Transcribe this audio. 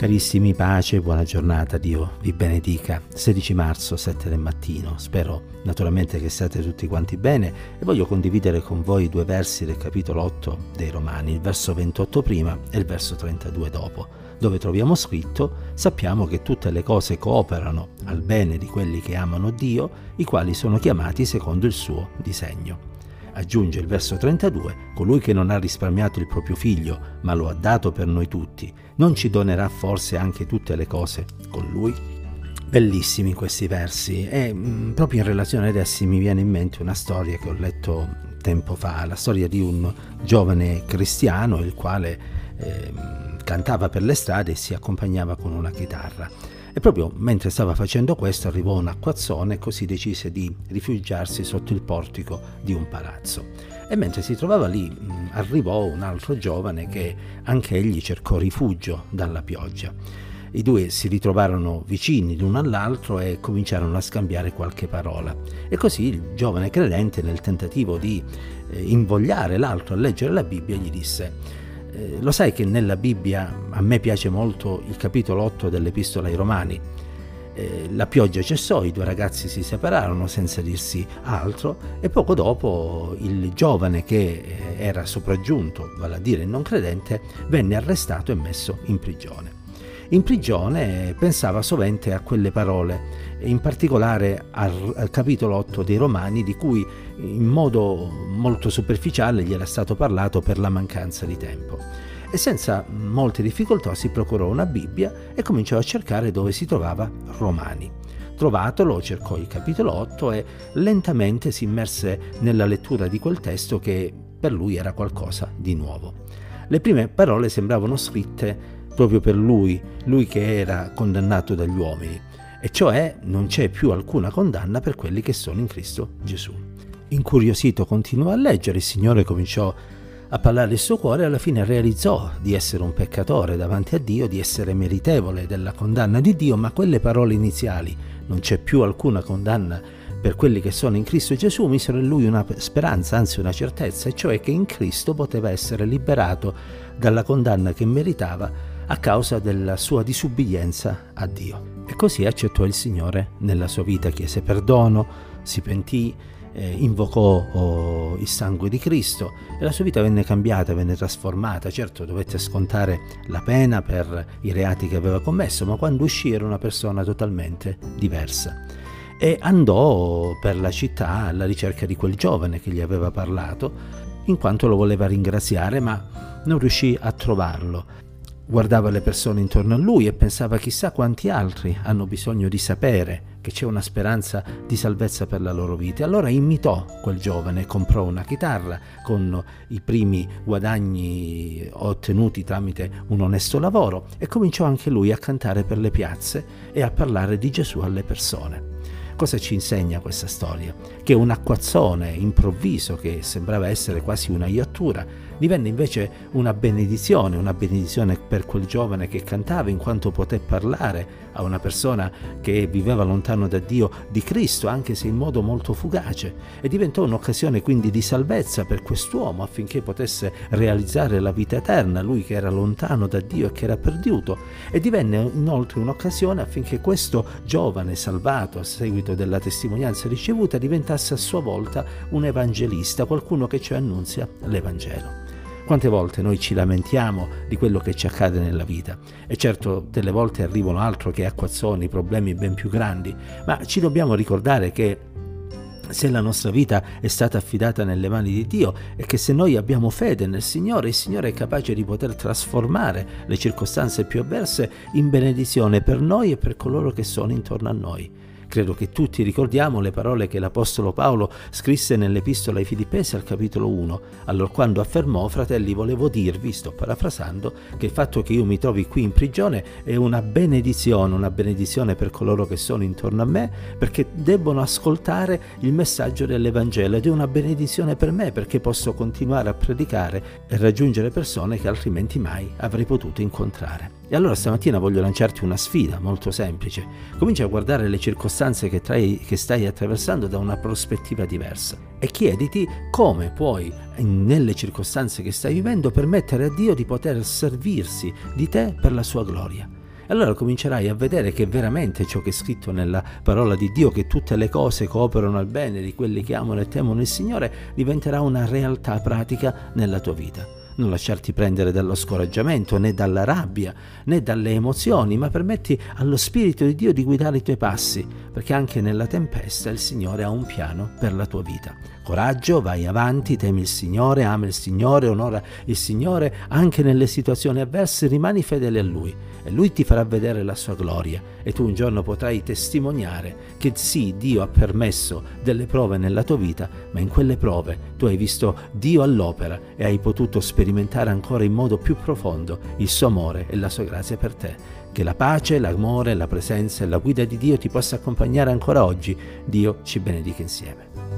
Carissimi, pace, buona giornata, Dio vi benedica. 16 marzo, 7 del mattino. Spero naturalmente che state tutti quanti bene e voglio condividere con voi due versi del capitolo 8 dei Romani, il verso 28 prima e il verso 32 dopo, dove troviamo scritto: Sappiamo che tutte le cose cooperano al bene di quelli che amano Dio, i quali sono chiamati secondo il suo disegno. Aggiunge il verso 32, colui che non ha risparmiato il proprio figlio, ma lo ha dato per noi tutti, non ci donerà forse anche tutte le cose con lui? Bellissimi questi versi e mh, mm, proprio in relazione ad essi mi viene in mente una storia che ho letto tempo fa, la storia di un giovane cristiano il quale eh, cantava per le strade e si accompagnava con una chitarra. E proprio mentre stava facendo questo arrivò un acquazzone e così decise di rifugiarsi sotto il portico di un palazzo. E mentre si trovava lì mm, arrivò un altro giovane che anche egli cercò rifugio dalla pioggia. I due si ritrovarono vicini l'uno all'altro e cominciarono a scambiare qualche parola. E così il giovane credente, nel tentativo di eh, invogliare l'altro a leggere la Bibbia, gli disse eh, lo sai che nella Bibbia a me piace molto il capitolo 8 dell'Epistola ai Romani. Eh, la pioggia cessò, i due ragazzi si separarono senza dirsi altro e poco dopo il giovane che eh, era sopraggiunto, vale a dire il non credente, venne arrestato e messo in prigione. In prigione pensava sovente a quelle parole, in particolare al, al capitolo 8 dei Romani di cui in modo molto superficiale gli era stato parlato per la mancanza di tempo. E senza molte difficoltà si procurò una Bibbia e cominciò a cercare dove si trovava Romani. Trovatolo, cercò il capitolo 8 e lentamente si immerse nella lettura di quel testo che per lui era qualcosa di nuovo. Le prime parole sembravano scritte proprio per lui, lui che era condannato dagli uomini, e cioè non c'è più alcuna condanna per quelli che sono in Cristo Gesù. Incuriosito continuò a leggere, il Signore cominciò a parlare il suo cuore e alla fine realizzò di essere un peccatore davanti a Dio, di essere meritevole della condanna di Dio, ma quelle parole iniziali, non c'è più alcuna condanna per quelli che sono in Cristo Gesù, misero in lui una speranza, anzi una certezza, e cioè che in Cristo poteva essere liberato dalla condanna che meritava a causa della sua disubbidienza a Dio. E così accettò il Signore nella sua vita, chiese perdono, si pentì, eh, invocò oh, il sangue di Cristo e la sua vita venne cambiata, venne trasformata. Certo dovette scontare la pena per i reati che aveva commesso, ma quando uscì era una persona totalmente diversa. E andò per la città alla ricerca di quel giovane che gli aveva parlato, in quanto lo voleva ringraziare, ma non riuscì a trovarlo. Guardava le persone intorno a lui e pensava chissà quanti altri hanno bisogno di sapere che c'è una speranza di salvezza per la loro vita. Allora imitò quel giovane, comprò una chitarra con i primi guadagni ottenuti tramite un onesto lavoro e cominciò anche lui a cantare per le piazze e a parlare di Gesù alle persone. Cosa ci insegna questa storia? Che un acquazzone improvviso, che sembrava essere quasi una iattura, divenne invece una benedizione, una benedizione per quel giovane che cantava in quanto poté parlare a una persona che viveva lontano da Dio di Cristo, anche se in modo molto fugace, e diventò un'occasione quindi di salvezza per quest'uomo affinché potesse realizzare la vita eterna, lui che era lontano da Dio e che era perduto, e divenne inoltre un'occasione affinché questo giovane salvato a seguito della testimonianza ricevuta diventasse a sua volta un evangelista, qualcuno che ci annunzia l'Evangelo. Quante volte noi ci lamentiamo di quello che ci accade nella vita e certo delle volte arrivano altro che acquazzoni, problemi ben più grandi, ma ci dobbiamo ricordare che se la nostra vita è stata affidata nelle mani di Dio e che se noi abbiamo fede nel Signore, il Signore è capace di poter trasformare le circostanze più avverse in benedizione per noi e per coloro che sono intorno a noi. Credo che tutti ricordiamo le parole che l'Apostolo Paolo scrisse nell'Epistola ai Filippesi al capitolo 1, allora quando affermò, fratelli, volevo dirvi, sto parafrasando, che il fatto che io mi trovi qui in prigione è una benedizione, una benedizione per coloro che sono intorno a me, perché debbono ascoltare il messaggio dell'Evangelo ed è una benedizione per me perché posso continuare a predicare e raggiungere persone che altrimenti mai avrei potuto incontrare. E allora stamattina voglio lanciarti una sfida molto semplice. Comincia a guardare le circostanze che, trai, che stai attraversando da una prospettiva diversa e chiediti come puoi, nelle circostanze che stai vivendo, permettere a Dio di poter servirsi di te per la sua gloria. allora comincerai a vedere che veramente ciò che è scritto nella parola di Dio, che tutte le cose cooperano al bene di quelli che amano e temono il Signore, diventerà una realtà pratica nella tua vita non lasciarti prendere dallo scoraggiamento né dalla rabbia né dalle emozioni, ma permetti allo Spirito di Dio di guidare i tuoi passi, perché anche nella tempesta il Signore ha un piano per la tua vita. Coraggio, vai avanti, temi il Signore, ama il Signore, onora il Signore, anche nelle situazioni avverse rimani fedele a Lui e Lui ti farà vedere la sua gloria e tu un giorno potrai testimoniare che sì, Dio ha permesso delle prove nella tua vita, ma in quelle prove tu hai visto Dio all'opera e hai potuto sperimentare ancora in modo più profondo il suo amore e la sua grazia per te. Che la pace, l'amore, la presenza e la guida di Dio ti possa accompagnare ancora oggi. Dio ci benedica insieme.